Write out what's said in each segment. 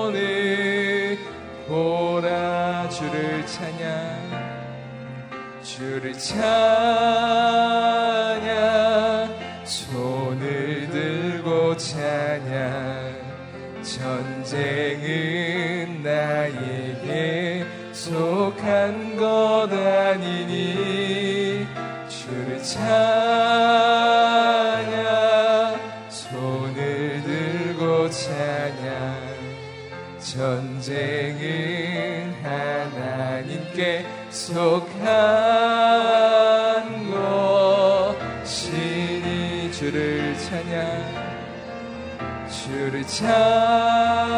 오늘 보라 주를 찬양. 주를 찬양. 손을 들고 찬양. 전쟁은 나에게 속한 것 아니니. 주를 찬양. 전쟁은 하나님께 속한 것이니 주를 찬양 주를 찬양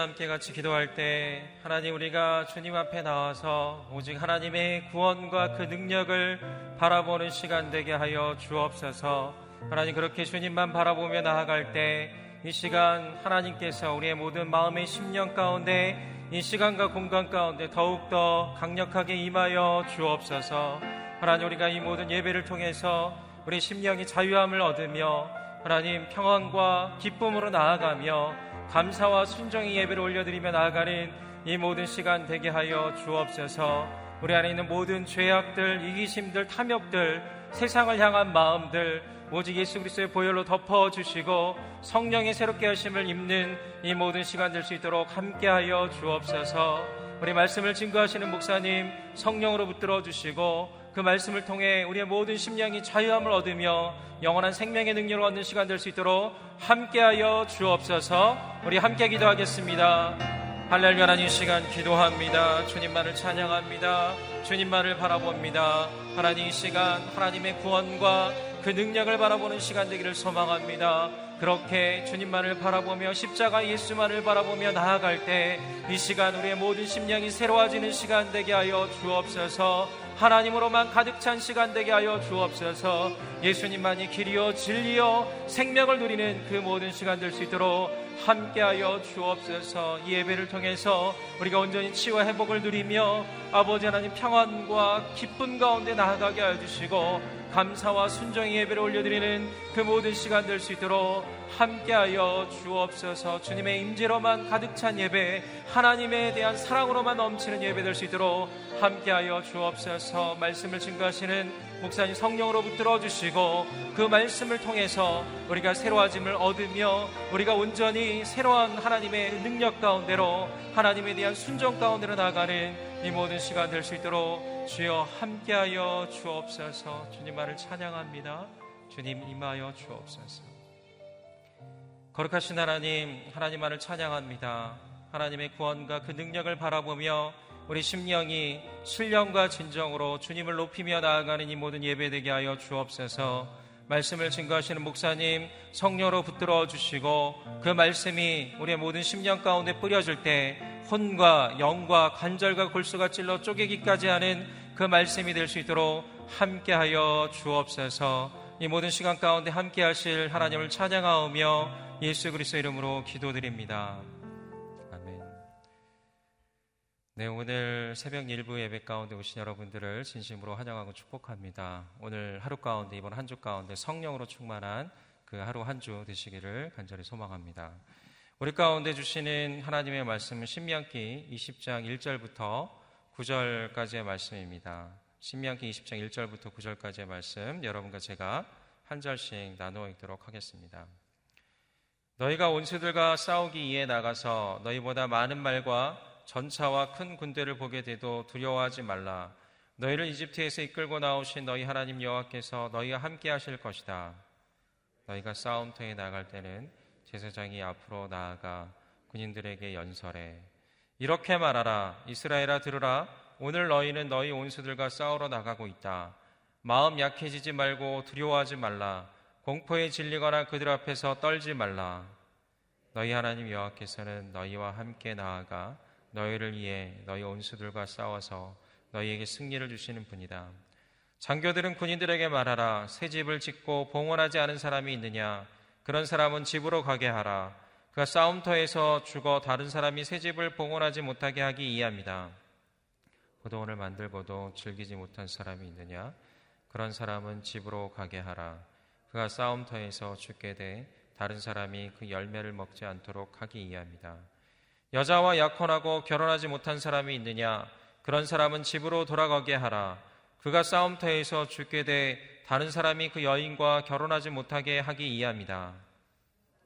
함께 같이 기도할 때 하나님 우리가 주님 앞에 나와서 오직 하나님의 구원과 그 능력을 바라보는 시간 되게 하여 주옵소서. 하나님 그렇게 주님만 바라보며 나아갈 때 이 시간 하나님께서 우리의 모든 마음의 심령 가운데 이 시간과 공간 가운데 더욱더 강력하게 임하여 주옵소서. 하나님 우리가 이 모든 예배를 통해서 우리 심령이 자유함을 얻으며 하나님 평안과 기쁨으로 나아가며 감사와 순정의 예배를 올려드리며 나아가는 이 모든 시간 되게 하여 주옵소서. 우리 안에 있는 모든 죄악들, 이기심들, 탐욕들, 세상을 향한 마음들, 오직 예수 그리스도의 보혈로 덮어 주시고 성령의 새롭게 하심을 입는 이 모든 시간 될 수 있도록 함께하여 주옵소서. 우리 말씀을 증거하시는 목사님 성령으로 붙들어 주시고 그 말씀을 통해 우리의 모든 심령이 자유함을 얻으며 영원한 생명의 능력을 얻는 시간 될 수 있도록 함께하여 주옵소서. 우리 함께 기도하겠습니다. 할렐루야 하나님 시간 기도합니다. 주님만을 찬양합니다. 주님만을 바라봅니다. 하나님 이 시간 하나님의 구원과 그 능력을 바라보는 시간 되기를 소망합니다. 그렇게 주님만을 바라보며 십자가 예수만을 바라보며 나아갈 때 이 시간 우리의 모든 심령이 새로워지는 시간 되게 하여 주옵소서 하나님으로만 가득 찬 시간 되게 하여 주옵소서. 예수님만이 길이요 진리요 생명을 누리는 그 모든 시간 될 수 있도록 함께하여 주옵소서. 이 예배를 통해서 우리가 온전히 치유와 회복을 누리며 아버지 하나님 평안과 기쁨 가운데 나아가게 하여 주시고 감사와 순종의 예배를 올려드리는 그 모든 시간 될 수 있도록 함께하여 주옵소서 주님의 임재로만 가득 찬 예배 하나님에 대한 사랑으로만 넘치는 예배 될 수 있도록 함께하여 주옵소서 말씀을 증거하시는 목사님 성령으로 붙들어 주시고 그 말씀을 통해서 우리가 새로워짐을 얻으며 우리가 온전히 새로운 하나님의 능력 가운데로 하나님에 대한 순종 가운데로 나아가는 이 모든 시간 될 수 있도록 주여 함께하여 주옵소서 주님만을 찬양합니다. 주님 임하여 주옵소서. 거룩하신 하나님, 하나님만을 찬양합니다. 하나님의 구원과 그 능력을 바라보며 우리 심령이 신령과 진정으로 주님을 높이며 나아가는 이 모든 예배되게 하여 주옵소서. 말씀을 증거하시는 목사님 성령으로 붙들어 주시고 그 말씀이 우리의 모든 심령 가운데 뿌려질 때 혼과 영과 관절과 골수가 찔러 쪼개기까지 하는 그 말씀이 될 수 있도록 함께하여 주옵소서. 이 모든 시간 가운데 함께하실 하나님을 찬양하오며 예수 그리스도 이름으로 기도드립니다. 아멘. 네, 오늘 새벽 일부 예배 가운데 오신 여러분들을 진심으로 환영하고 축복합니다. 오늘 하루 가운데 이번 한 주 가운데 성령으로 충만한 그 하루 한 주 되시기를 간절히 소망합니다. 우리 가운데 주시는 하나님의 말씀은 신명기 20장 1절부터 9절까지의 말씀입니다. 신명기 20장 1절부터 9절까지의 말씀 여러분과 제가 한 절씩 나누어 읽도록 하겠습니다. 너희가 온수들과 싸우기 위해 나가서 너희보다 많은 말과 전차와 큰 군대를 보게 돼도 두려워하지 말라. 너희를 이집트에서 이끌고 나오신 너희 하나님 여호와께서 너희와 함께 하실 것이다. 너희가 싸움터에 나갈 때는 제사장이 앞으로 나아가 군인들에게 연설해. 이렇게 말하라. 이스라엘아 들으라. 오늘 너희는 너희 온수들과 싸우러 나가고 있다. 마음 약해지지 말고 두려워하지 말라 공포에 질리거나 그들 앞에서 떨지 말라 너희 하나님 여호와께서는 너희와 함께 나아가 너희를 위해 너희 온수들과 싸워서 너희에게 승리를 주시는 분이다 장교들은 군인들에게 말하라 새 집을 짓고 봉헌하지 않은 사람이 있느냐 그런 사람은 집으로 가게 하라. 그가 싸움터에서 죽어 다른 사람이 새 집을 봉헌하지 못하게 하기 이해합니다. 포도원을 만들고도 즐기지 못한 사람이 있느냐? 그런 사람은 집으로 가게 하라. 그가 싸움터에서 죽게 돼 다른 사람이 그 열매를 먹지 않도록 하기 이해합니다. 여자와 약혼하고 결혼하지 못한 사람이 있느냐? 그런 사람은 집으로 돌아가게 하라. 그가 싸움터에서 죽게 돼 다른 사람이 그 여인과 결혼하지 못하게 하기 이해합니다.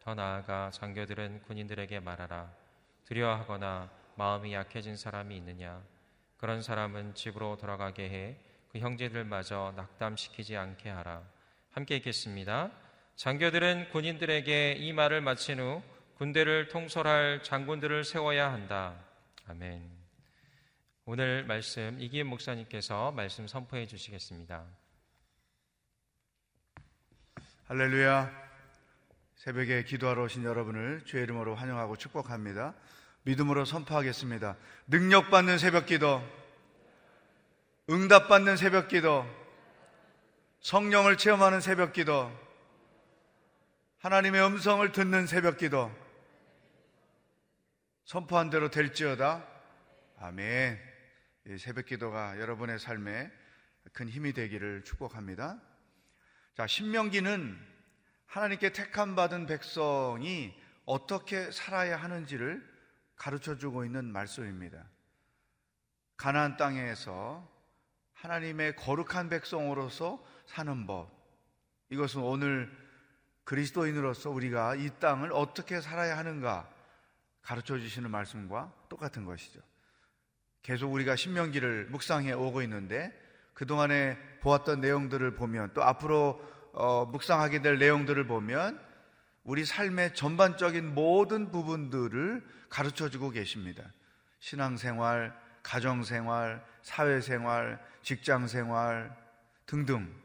더 나아가 장교들은 군인들에게 말하라. 두려워하거나 마음이 약해진 사람이 있느냐? 그런 사람은 집으로 돌아가게 해 그 형제들마저 낙담시키지 않게 하라. 함께 읽겠습니다. 장교들은 군인들에게 이 말을 마친 후 군대를 통솔할 장군들을 세워야 한다. 아멘. 오늘 말씀 이기현 목사님께서 말씀 선포해 주시겠습니다. 할렐루야. 새벽에 기도하러 오신 여러분을 주의 이름으로 환영하고 축복합니다. 믿음으로 선포하겠습니다. 능력받는 새벽 기도, 응답받는 새벽 기도, 성령을 체험하는 새벽 기도, 하나님의 음성을 듣는 새벽 기도, 선포한 대로 될지어다. 아멘. 새벽 기도가 여러분의 삶에 큰 힘이 되기를 축복합니다. 자, 신명기는 하나님께 택함 받은 백성이 어떻게 살아야 하는지를 가르쳐 주고 있는 말씀입니다. 가나안 땅에서 하나님의 거룩한 백성으로서 사는 법. 이것은 오늘 그리스도인으로서 우리가 이 땅을 어떻게 살아야 하는가 가르쳐 주시는 말씀과 똑같은 것이죠. 계속 우리가 신명기를 묵상해 오고 있는데 그동안에 보았던 내용들을 보면 또 앞으로 어, 묵상하게 될 내용들을 보면 우리 삶의 전반적인 모든 부분들을 가르쳐 주고 계십니다. 신앙생활, 가정생활, 사회생활, 직장생활 등등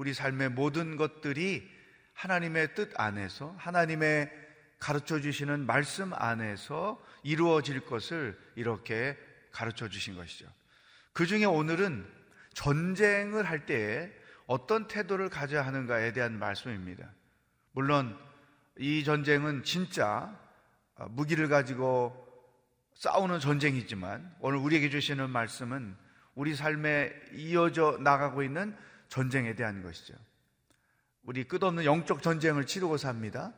우리 삶의 모든 것들이 하나님의 뜻 안에서 하나님의 가르쳐 주시는 말씀 안에서 이루어질 것을 이렇게 가르쳐 주신 것이죠. 그 중에 오늘은 전쟁을 할 때에 어떤 태도를 가져야 하는가에 대한 말씀입니다. 물론 이 전쟁은 진짜 무기를 가지고 싸우는 전쟁이지만 오늘 우리에게 주시는 말씀은 우리 삶에 이어져 나가고 있는 전쟁에 대한 것이죠. 우리 끝없는 영적 전쟁을 치르고 삽니다.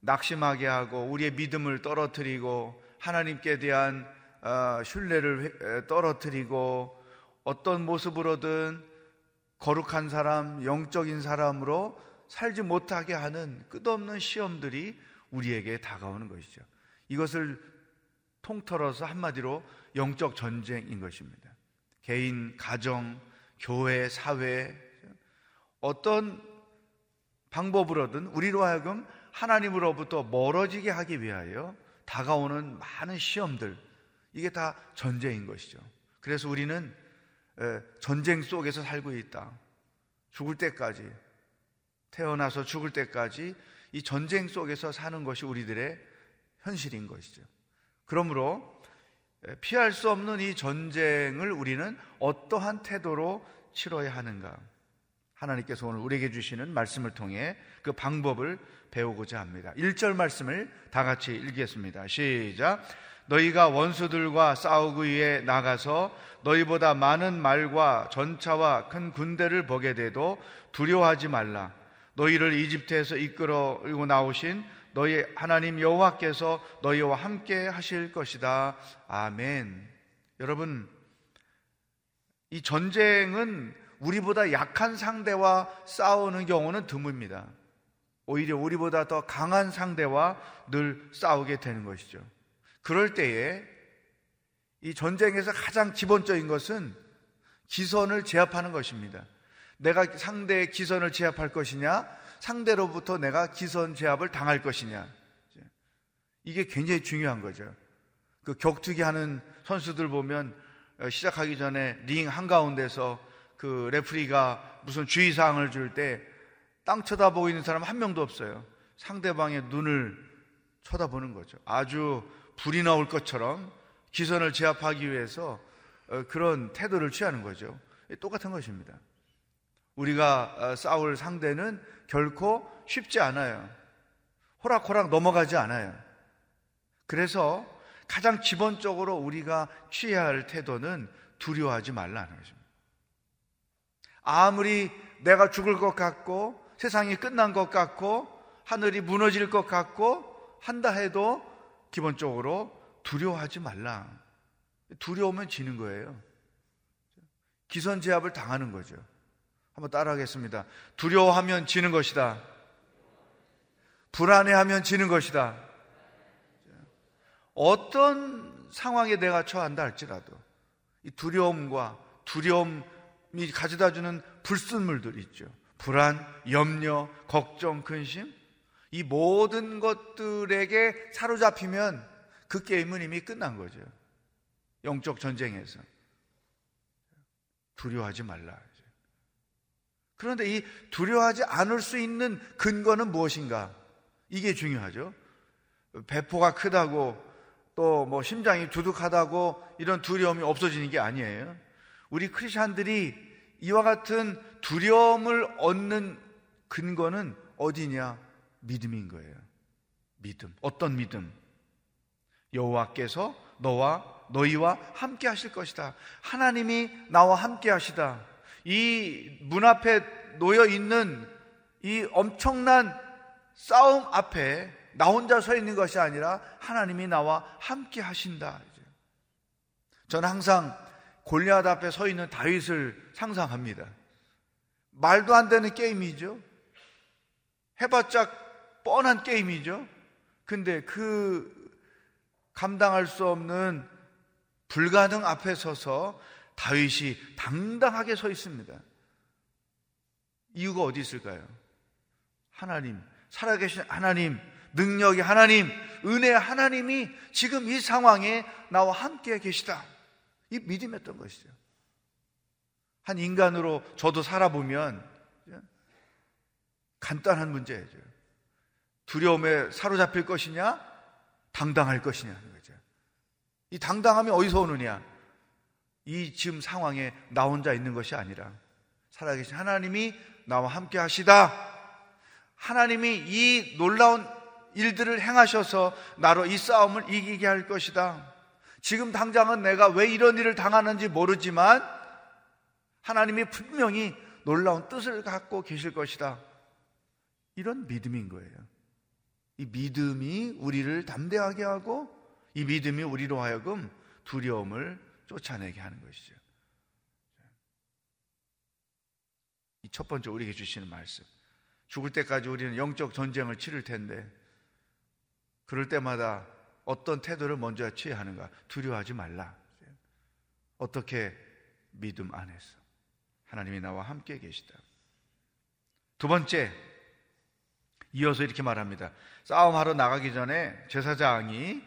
낙심하게 하고 우리의 믿음을 떨어뜨리고 하나님께 대한 어, 신뢰를 떨어뜨리고 어떤 모습으로든 거룩한 사람, 영적인 사람으로 살지 못하게 하는 끝없는 시험들이 우리에게 다가오는 것이죠. 이것을 통틀어서 한마디로 영적 전쟁인 것입니다. 개인, 가정, 교회, 사회, 어떤 방법으로든 우리로 하여금 하나님으로부터 멀어지게 하기 위하여 다가오는 많은 시험들, 이게 다 전쟁인 것이죠. 그래서 우리는 전쟁 속에서 살고 있다. 죽을 때까지, 태어나서 죽을 때까지 이 전쟁 속에서 사는 것이 우리들의 현실인 것이죠. 그러므로 피할 수 없는 이 전쟁을 우리는 어떠한 태도로 치러야 하는가? 하나님께서 오늘 우리에게 주시는 말씀을 통해 그 방법을 배우고자 합니다. 1절 말씀을 다 같이 읽겠습니다. 시작. 너희가 원수들과 싸우기 위해 나가서 너희보다 많은 말과 전차와 큰 군대를 보게 돼도 두려워하지 말라. 너희를 이집트에서 이끌어 나오신 너희 하나님 여호와께서 너희와 함께 하실 것이다. 아멘. 여러분, 이 전쟁은 우리보다 약한 상대와 싸우는 경우는 드뭅니다. 오히려 우리보다 더 강한 상대와 늘 싸우게 되는 것이죠. 그럴 때에 이 전쟁에서 가장 기본적인 것은 기선을 제압하는 것입니다. 내가 상대의 기선을 제압할 것이냐, 상대로부터 내가 기선 제압을 당할 것이냐. 이게 굉장히 중요한 거죠. 그 격투기 하는 선수들 보면 어, 시작하기 전에 링 한가운데서 그 레프리가 무슨 주의사항을 줄 때 땅 쳐다보고 있는 사람 한 명도 없어요. 상대방의 눈을 쳐다보는 거죠. 아주 불이 나올 것처럼 기선을 제압하기 위해서 어, 그런 태도를 취하는 거죠. 똑같은 것입니다. 우리가 어, 싸울 상대는 결코 쉽지 않아요. 호락호락 넘어가지 않아요. 그래서 가장 기본적으로 우리가 취해야 할 태도는 두려워하지 말라는 것입니다. 아무리 내가 죽을 것 같고 세상이 끝난 것 같고 하늘이 무너질 것 같고 한다 해도 기본적으로 두려워하지 말라. 두려우면 지는 거예요. 기선 제압을 당하는 거죠. 한번 따라하겠습니다. 두려워하면 지는 것이다. 불안해하면 지는 것이다. 어떤 상황에 내가 처한다 할지라도 이 두려움과 두려움이 가져다 주는 불순물들이 있죠. 불안, 염려, 걱정, 근심 이 모든 것들에게 사로잡히면 그 게임은 이미 끝난 거죠. 영적 전쟁에서 두려워하지 말라. 그런데 이 두려워하지 않을 수 있는 근거는 무엇인가? 이게 중요하죠. 배포가 크다고 또 뭐 심장이 두둑하다고 이런 두려움이 없어지는 게 아니에요. 우리 크리스천들이 이와 같은 두려움을 얻는 근거는 어디냐? 믿음인 거예요. 믿음. 어떤 믿음? 여호와께서 너와 너희와 함께 하실 것이다. 하나님이 나와 함께 하시다. 이 문 앞에 놓여 있는 이 엄청난 싸움 앞에 나 혼자 서 있는 것이 아니라 하나님이 나와 함께 하신다. 저는 항상 골리앗 앞에 서 있는 다윗을 상상합니다. 말도 안 되는 게임이죠. 해봤자 뻔한 게임이죠. 근데 그 감당할 수 없는 불가능 앞에 서서 다윗이 당당하게 서 있습니다. 이유가 어디 있을까요? 하나님, 살아계신 하나님, 능력의 하나님, 은혜의 하나님이 지금 이 상황에 나와 함께 계시다. 이 믿음이었던 것이죠. 한 인간으로 저도 살아보면 간단한 문제죠. 두려움에 사로잡힐 것이냐, 당당할 것이냐 하는 거죠. 이 당당함이 어디서 오느냐? 이 지금 상황에 나 혼자 있는 것이 아니라 살아계신 하나님이 나와 함께 하시다. 하나님이 이 놀라운 일들을 행하셔서 나로 이 싸움을 이기게 할 것이다. 지금 당장은 내가 왜 이런 일을 당하는지 모르지만 하나님이 분명히 놀라운 뜻을 갖고 계실 것이다. 이런 믿음인 거예요. 이 믿음이 우리를 담대하게 하고 이 믿음이 우리로 하여금 두려움을 쫓아내게 하는 것이죠. 이 첫 번째 우리에게 주시는 말씀. 죽을 때까지 우리는 영적 전쟁을 치를 텐데 그럴 때마다 어떤 태도를 먼저 취해야 하는가? 두려워하지 말라. 어떻게 믿음 안에서 하나님이 나와 함께 계시다. 두 번째, 이어서 이렇게 말합니다. 싸움하러 나가기 전에 제사장이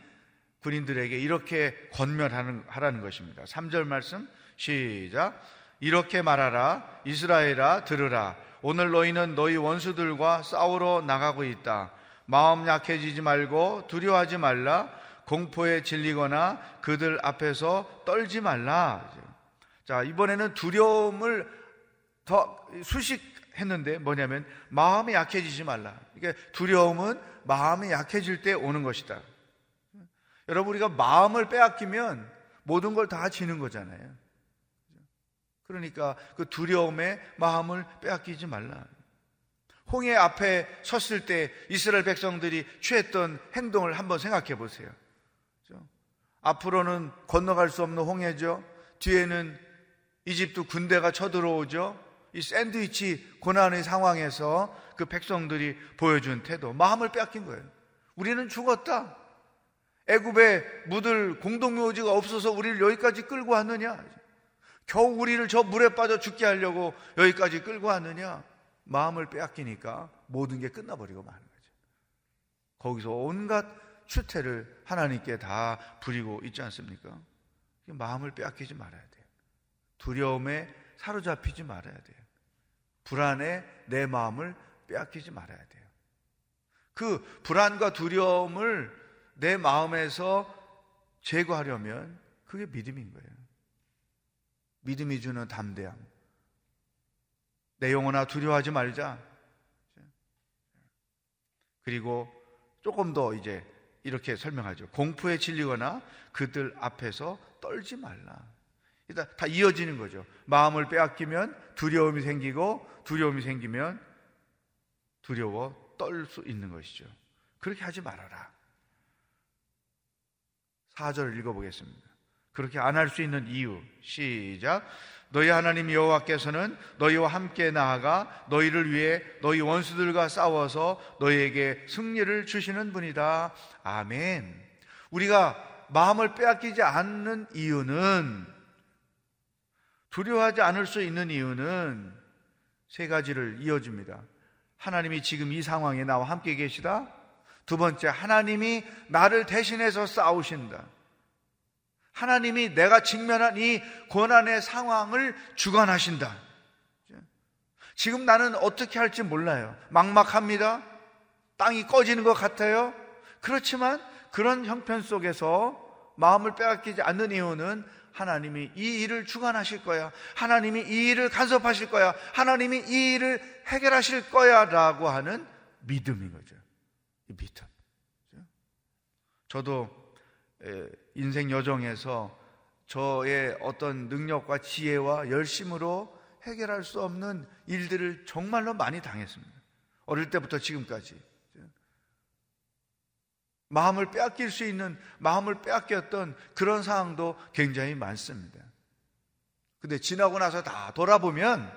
군인들에게 이렇게 권면하라는 것입니다. 3절 말씀 시작. 이렇게 말하라. 이스라엘아 들으라. 오늘 너희는 너희 원수들과 싸우러 나가고 있다. 마음 약해지지 말고 두려워하지 말라. 공포에 질리거나 그들 앞에서 떨지 말라. 자, 이번에는 두려움을 더 수식했는데 뭐냐면 마음이 약해지지 말라. 그러니까 두려움은 마음이 약해질 때 오는 것이다. 여러분 우리가 마음을 빼앗기면 모든 걸 다 지는 거잖아요. 그러니까 그 두려움에 마음을 빼앗기지 말라. 홍해 앞에 섰을 때 이스라엘 백성들이 취했던 행동을 한번 생각해 보세요. 앞으로는 건너갈 수 없는 홍해죠. 뒤에는 이집트 군대가 쳐들어오죠. 이 샌드위치 고난의 상황에서 그 백성들이 보여준 태도, 마음을 빼앗긴 거예요. 우리는 죽었다. 애굽에 묻을 공동묘지가 없어서 우리를 여기까지 끌고 왔느냐? 겨우 우리를 저 물에 빠져 죽게 하려고 여기까지 끌고 왔느냐? 마음을 빼앗기니까 모든 게 끝나버리고 마는 거죠. 거기서 온갖 추태를 하나님께 다 부리고 있지 않습니까? 마음을 빼앗기지 말아야 돼요. 두려움에 사로잡히지 말아야 돼요. 불안에 내 마음을 빼앗기지 말아야 돼요. 그 불안과 두려움을 내 마음에서 제거하려면 그게 믿음인 거예요. 믿음이 주는 담대함. 내 영혼아 두려워하지 말자. 그리고 조금 더 이제 이렇게 설명하죠. 공포에 질리거나 그들 앞에서 떨지 말라. 일단 다 이어지는 거죠. 마음을 빼앗기면 두려움이 생기고 두려움이 생기면 두려워 떨 수 있는 것이죠. 그렇게 하지 말아라. 4절을 읽어보겠습니다. 그렇게 안 할 수 있는 이유. 시작. 너희 하나님 여호와께서는 너희와 함께 나아가 너희를 위해 너희 원수들과 싸워서 너희에게 승리를 주시는 분이다. 아멘. 우리가 마음을 빼앗기지 않는 이유는 두려워하지 않을 수 있는 이유는 세 가지를 이어줍니다. 하나님이 지금 이 상황에 나와 함께 계시다. 두 번째, 하나님이 나를 대신해서 싸우신다. 하나님이 내가 직면한 이 고난의 상황을 주관하신다. 지금 나는 어떻게 할지 몰라요. 막막합니다. 땅이 꺼지는 것 같아요. 그렇지만 그런 형편 속에서 마음을 빼앗기지 않는 이유는 하나님이 이 일을 주관하실 거야. 하나님이 이 일을 간섭하실 거야. 하나님이 이 일을 해결하실 거야. 라고 하는 믿음인 거죠. 이 믿음. 저도 인생 여정에서 저의 어떤 능력과 지혜와 열심으로 해결할 수 없는 일들을 정말로 많이 당했습니다. 어릴 때부터 지금까지. 마음을 빼앗길 수 있는 마음을 빼앗겼던 그런 상황도 굉장히 많습니다. 근데 지나고 나서 다 돌아보면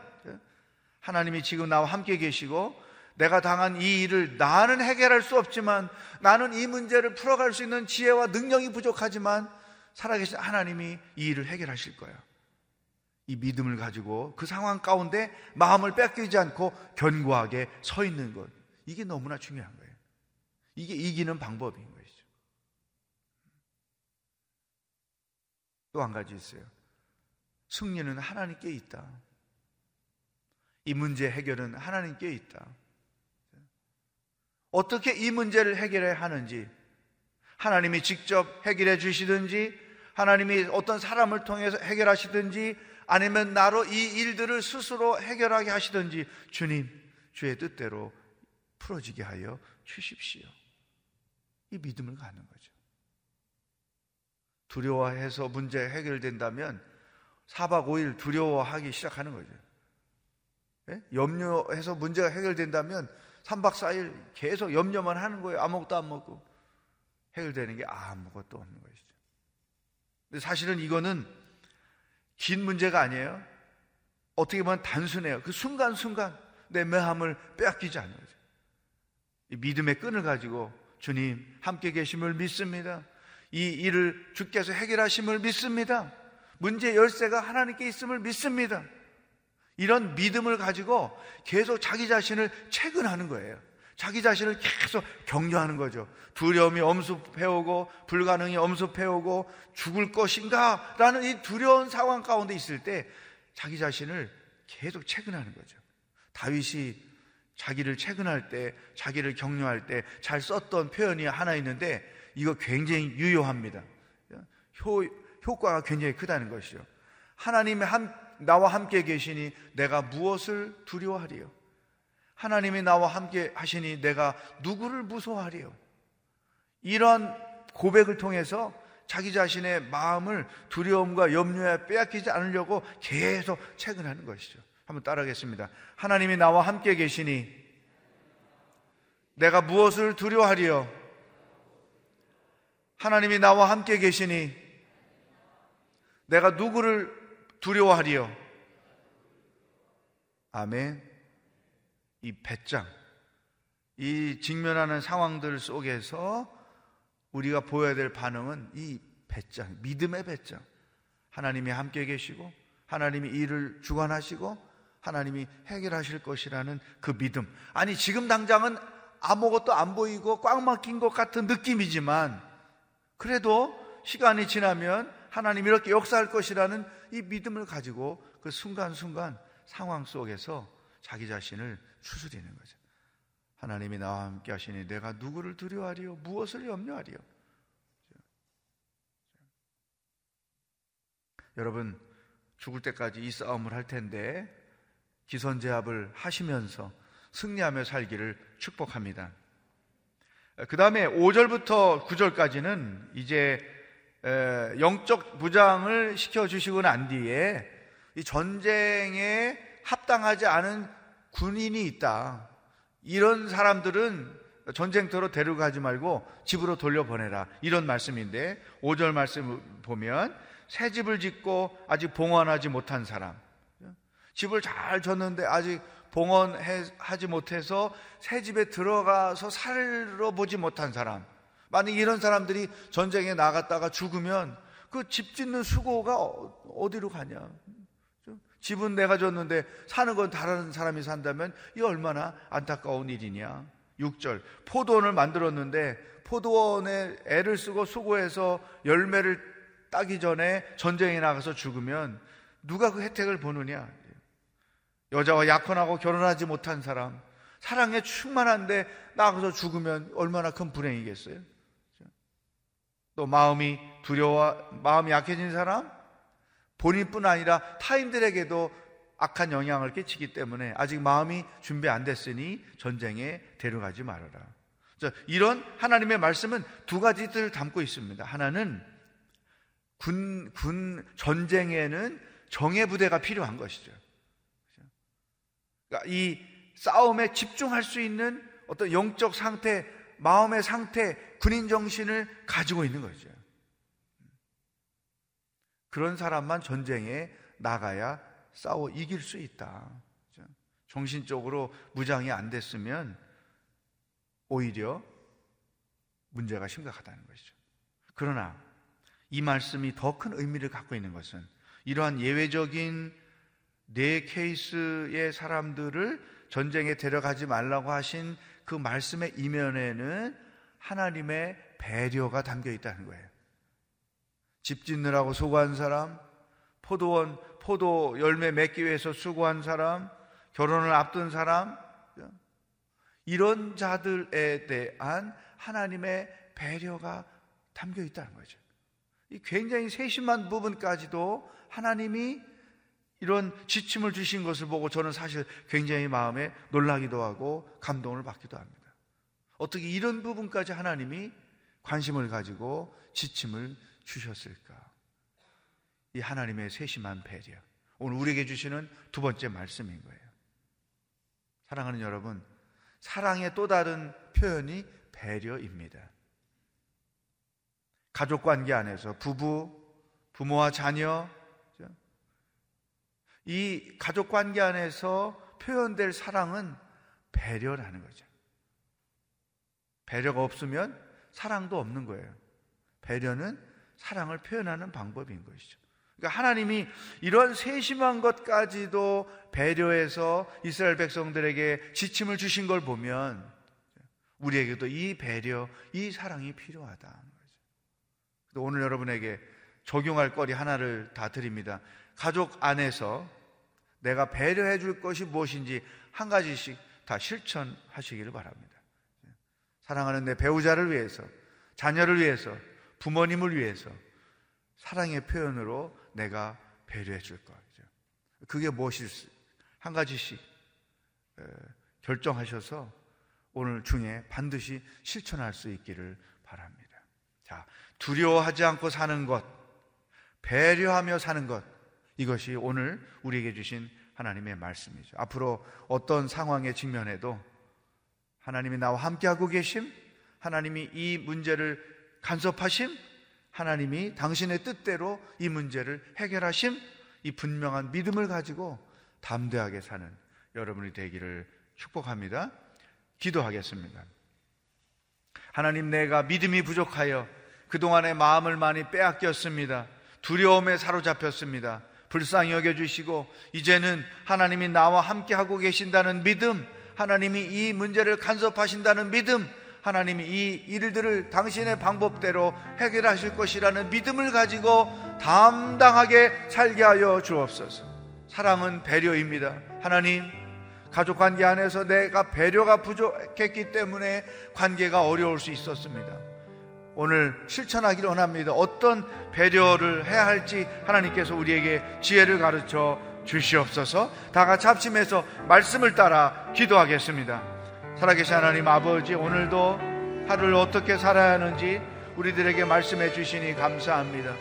하나님이 지금 나와 함께 계시고 내가 당한 이 일을 나는 해결할 수 없지만 나는 이 문제를 풀어갈 수 있는 지혜와 능력이 부족하지만 살아계신 하나님이 이 일을 해결하실 거예요. 이 믿음을 가지고 그 상황 가운데 마음을 뺏기지 않고 견고하게 서 있는 것. 이게 너무나 중요한 거예요. 이게 이기는 방법인 것이죠. 또 한 가지 있어요. 승리는 하나님께 있다. 이 문제 해결은 하나님께 있다. 어떻게 이 문제를 해결해야 하는지, 하나님이 직접 해결해 주시든지, 하나님이 어떤 사람을 통해서 해결하시든지, 아니면 나로 이 일들을 스스로 해결하게 하시든지, 주님, 주의 뜻대로 풀어지게 하여 주십시오. 이 믿음을 갖는 거죠. 두려워해서 문제 해결된다면 4박 5일 두려워하기 시작하는 거죠. 예? 염려해서 문제가 해결된다면 3박 4일 계속 염려만 하는 거예요. 아무것도 안 먹고. 해결되는 게 아무것도 없는 것이죠. 근데 사실은 이거는 긴 문제가 아니에요. 어떻게 보면 단순해요. 그 순간순간 내 매함을 빼앗기지 않는 거죠. 이 믿음의 끈을 가지고 주님 함께 계심을 믿습니다. 이 일을 주께서 해결하심을 믿습니다. 문제 열쇠가 하나님께 있음을 믿습니다. 이런 믿음을 가지고 계속 자기 자신을 체근하는 거예요. 자기 자신을 계속 격려하는 거죠. 두려움이 엄습해오고 불가능이 엄습해오고 죽을 것인가? 라는 이 두려운 상황 가운데 있을 때 자기 자신을 계속 체근하는 거죠. 다윗이 자기를 체근할 때, 자기를 격려할 때 잘 썼던 표현이 하나 있는데 이거 굉장히 유효합니다. 효, 효과가 굉장히 크다는 것이죠. 하나님의 한, 나와 함께 계시니 내가 무엇을 두려워하리요? 하나님이 나와 함께 하시니 내가 누구를 무서워하리요? 이런 고백을 통해서 자기 자신의 마음을 두려움과 염려에 빼앗기지 않으려고 계속 체근하는 것이죠. 한번 따라하겠습니다. 하나님이 나와 함께 계시니 내가 무엇을 두려워하리요? 하나님이 나와 함께 계시니 내가 누구를 두려워하리요? 아멘. 이 배짱, 이 직면하는 상황들 속에서 우리가 보여야 될 반응은 이 배짱, 믿음의 배짱. 하나님이 함께 계시고, 하나님이 일을 주관하시고, 하나님이 해결하실 것이라는 그 믿음. 아니, 지금 당장은 아무것도 안 보이고 꽉 막힌 것 같은 느낌이지만, 그래도 시간이 지나면 하나님 이렇게 역사할 것이라는 이 믿음을 가지고 그 순간순간 상황 속에서 자기 자신을 추스리는 거죠. 하나님이 나와 함께 하시니 내가 누구를 두려워하리요? 무엇을 염려하리요? 여러분, 죽을 때까지 이 싸움을 할 텐데 기선제압을 하시면서 승리하며 살기를 축복합니다. 그 다음에 5절부터 9절까지는 이제 영적 부장을 시켜주시고 난 뒤에 이 전쟁에 합당하지 않은 군인이 있다. 이런 사람들은 전쟁터로 데려가지 말고 집으로 돌려보내라. 이런 말씀인데 5절 말씀 보면 새 집을 짓고 아직 봉헌하지 못한 사람. 집을 잘 졌는데 아직 봉헌하지 못해서 새 집에 들어가서 살아보지 못한 사람. 만약 이런 사람들이 전쟁에 나갔다가 죽으면 그 집 짓는 수고가 어, 어디로 가냐? 집은 내가 줬는데 사는 건 다른 사람이 산다면 이 얼마나 안타까운 일이냐? 6절. 포도원을 만들었는데 포도원에 애를 쓰고 수고해서 열매를 따기 전에 전쟁에 나가서 죽으면 누가 그 혜택을 보느냐? 여자와 약혼하고 결혼하지 못한 사람, 사랑에 충만한데 나가서 죽으면 얼마나 큰 불행이겠어요? 또 마음이 두려워, 마음이 약해진 사람, 본인뿐 아니라 타인들에게도 악한 영향을 끼치기 때문에 아직 마음이 준비 안 됐으니 전쟁에 데려가지 말아라. 이런 하나님의 말씀은 두 가지 뜻을 담고 있습니다. 하나는 군, 군 전쟁에는 정예 부대가 필요한 것이죠. 그러니까 이 싸움에 집중할 수 있는 어떤 영적 상태, 마음의 상태, 군인 정신을 가지고 있는 거죠. 그런 사람만 전쟁에 나가야 싸워 이길 수 있다. 정신적으로 무장이 안 됐으면 오히려 문제가 심각하다는 것이죠. 그러나 이 말씀이 더 큰 의미를 갖고 있는 것은 이러한 예외적인 네 케이스의 사람들을 전쟁에 데려가지 말라고 하신 그 말씀의 이면에는 하나님의 배려가 담겨 있다는 거예요. 집 짓느라고 수고한 사람, 포도원, 포도 열매 맺기 위해서 수고한 사람, 결혼을 앞둔 사람, 이런 자들에 대한 하나님의 배려가 담겨 있다는 거죠. 이 굉장히 세심한 부분까지도 하나님이 이런 지침을 주신 것을 보고 저는 사실 굉장히 마음에 놀라기도 하고 감동을 받기도 합니다. 어떻게 이런 부분까지 하나님이 관심을 가지고 지침을 주셨을까? 이 하나님의 세심한 배려. 오늘 우리에게 주시는 두 번째 말씀인 거예요. 사랑하는 여러분, 사랑의 또 다른 표현이 배려입니다. 가족 관계 안에서 부부, 부모와 자녀, 이 가족 관계 안에서 표현될 사랑은 배려라는 거죠. 배려가 없으면 사랑도 없는 거예요. 배려는 사랑을 표현하는 방법인 것이죠. 그러니까 하나님이 이런 세심한 것까지도 배려해서 이스라엘 백성들에게 지침을 주신 걸 보면 우리에게도 이 배려, 이 사랑이 필요하다. 오늘 여러분에게 적용할 거리 하나를 다 드립니다. 가족 안에서 내가 배려해 줄 것이 무엇인지 한 가지씩 다 실천하시기를 바랍니다. 사랑하는 내 배우자를 위해서, 자녀를 위해서, 부모님을 위해서 사랑의 표현으로 내가 배려해 줄 거죠. 그게 무엇일지 한 가지씩 결정하셔서 오늘 중에 반드시 실천할 수 있기를 바랍니다. 자, 두려워하지 않고 사는 것, 배려하며 사는 것, 이것이 오늘 우리에게 주신 하나님의 말씀이죠. 앞으로 어떤 상황에 직면해도 하나님이 나와 함께하고 계심, 하나님이 이 문제를 간섭하심, 하나님이 당신의 뜻대로 이 문제를 해결하심, 이 분명한 믿음을 가지고 담대하게 사는 여러분이 되기를 축복합니다. 기도하겠습니다. 하나님 내가 믿음이 부족하여 그동안의 마음을 많이 빼앗겼습니다. 두려움에 사로잡혔습니다. 불쌍히 여겨주시고, 이제는 하나님이 나와 함께 하고 계신다는 믿음, 하나님이 이 문제를 간섭하신다는 믿음, 하나님이 이 일들을 당신의 방법대로 해결하실 것이라는 믿음을 가지고 담당하게 살게 하여 주옵소서. 사랑은 배려입니다. 하나님, 가족 관계 안에서 내가 배려가 부족했기 때문에 관계가 어려울 수 있었습니다. 오늘 실천하기를 원합니다. 어떤 배려를 해야 할지 하나님께서 우리에게 지혜를 가르쳐 주시옵소서. 다 같이 합심해서 말씀을 따라 기도하겠습니다. 살아계신 하나님 아버지 오늘도 하루를 어떻게 살아야 하는지 우리들에게 말씀해 주시니 감사합니다.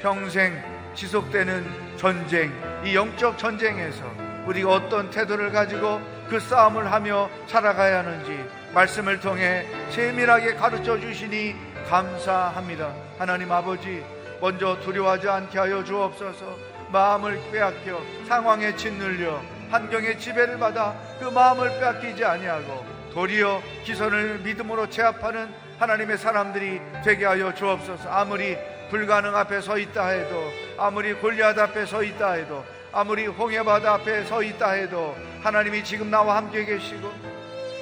평생 지속되는 전쟁, 이 영적 전쟁에서 우리가 어떤 태도를 가지고 그 싸움을 하며 살아가야 하는지 말씀을 통해 세밀하게 가르쳐 주시니 감사합니다. 하나님 아버지, 먼저 두려워하지 않게 하여 주옵소서 마음을 빼앗겨 상황에 짓눌려 환경의 지배를 받아 그 마음을 빼앗기지 아니하고 도리어 기선을 믿음으로 제압하는 하나님의 사람들이 되게 하여 주옵소서. 아무리 불가능 앞에 서 있다 해도 아무리 골리앗 앞에 서 있다 해도 아무리 홍해바다 앞에 서 있다 해도 하나님이 지금 나와 함께 계시고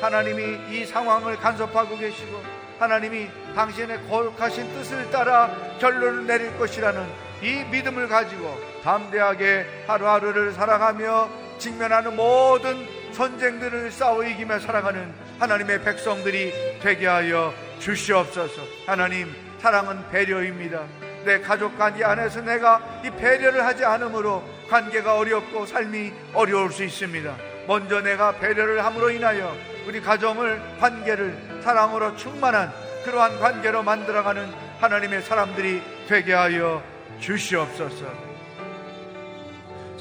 하나님이 이 상황을 간섭하고 계시고 하나님이 당신의 거룩하신 뜻을 따라 결론을 내릴 것이라는 이 믿음을 가지고 담대하게 하루하루를 살아가며 직면하는 모든 전쟁들을 싸워 이기며 살아가는 하나님의 백성들이 되게 하여 주시옵소서. 하나님, 사랑은 배려입니다. 내 가족 관계 안에서 내가 이 배려를 하지 않으므로 관계가 어렵고 삶이 어려울 수 있습니다. 먼저 내가 배려를 함으로 인하여 우리 가정을 관계를 사랑으로 충만한 그러한 관계로 만들어가는 하나님의 사람들이 되게 하여 주시옵소서.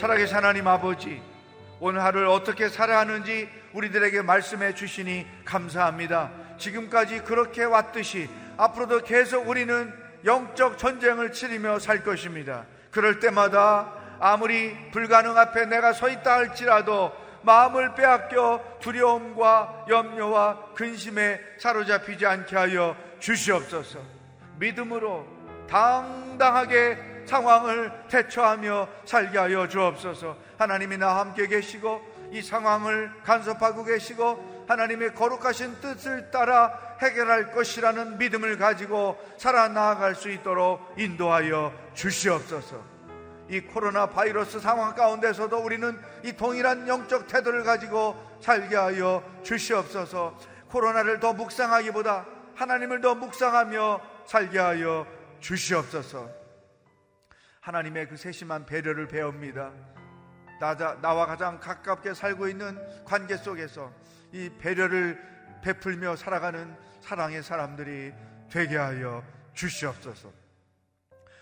살아계신 하나님 아버지, 오늘 하루를 어떻게 살아야 하는지 우리들에게 말씀해 주시니 감사합니다. 지금까지 그렇게 왔듯이 앞으로도 계속 우리는 영적 전쟁을 치르며 살 것입니다. 그럴 때마다 아무리 불가능 앞에 내가 서 있다 할지라도 마음을 빼앗겨 두려움과 염려와 근심에 사로잡히지 않게 하여 주시옵소서. 믿음으로 당당하게 상황을 대처하며 살게 하여 주옵소서. 하나님이 나와 함께 계시고 이 상황을 간섭하고 계시고 하나님의 거룩하신 뜻을 따라 해결할 것이라는 믿음을 가지고 살아나갈 수 있도록 인도하여 주시옵소서. 이 코로나 바이러스 상황 가운데서도 우리는 이 동일한 영적 태도를 가지고 살게 하여 주시옵소서. 코로나를 더 묵상하기보다 하나님을 더 묵상하며 살게 하여 주시옵소서. 하나님의 그 세심한 배려를 배웁니다. 나 와 가장 가깝게 살고 있는 관계 속에서 이 배려를 베풀며 살아가는 사랑의 사람들이 되게 하여 주시옵소서.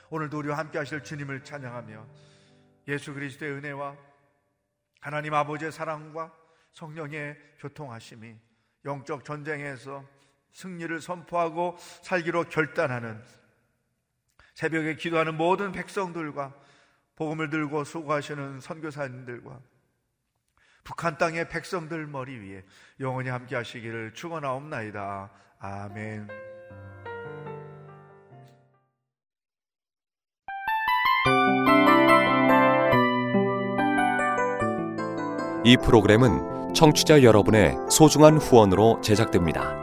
오늘도 우리와 함께 하실 주님을 찬양하며 예수 그리스도의 은혜와 하나님 아버지의 사랑과 성령의 교통하심이 영적 전쟁에서 승리를 선포하고 살기로 결단하는 새벽에 기도하는 모든 백성들과 복음을 들고 수고하시는 선교사님들과 북한 땅의 백성들 머리 위에 영원히 함께 하시기를 축원하옵나이다. 아멘. 이 프로그램은 청취자 여러분의 소중한 후원으로 제작됩니다.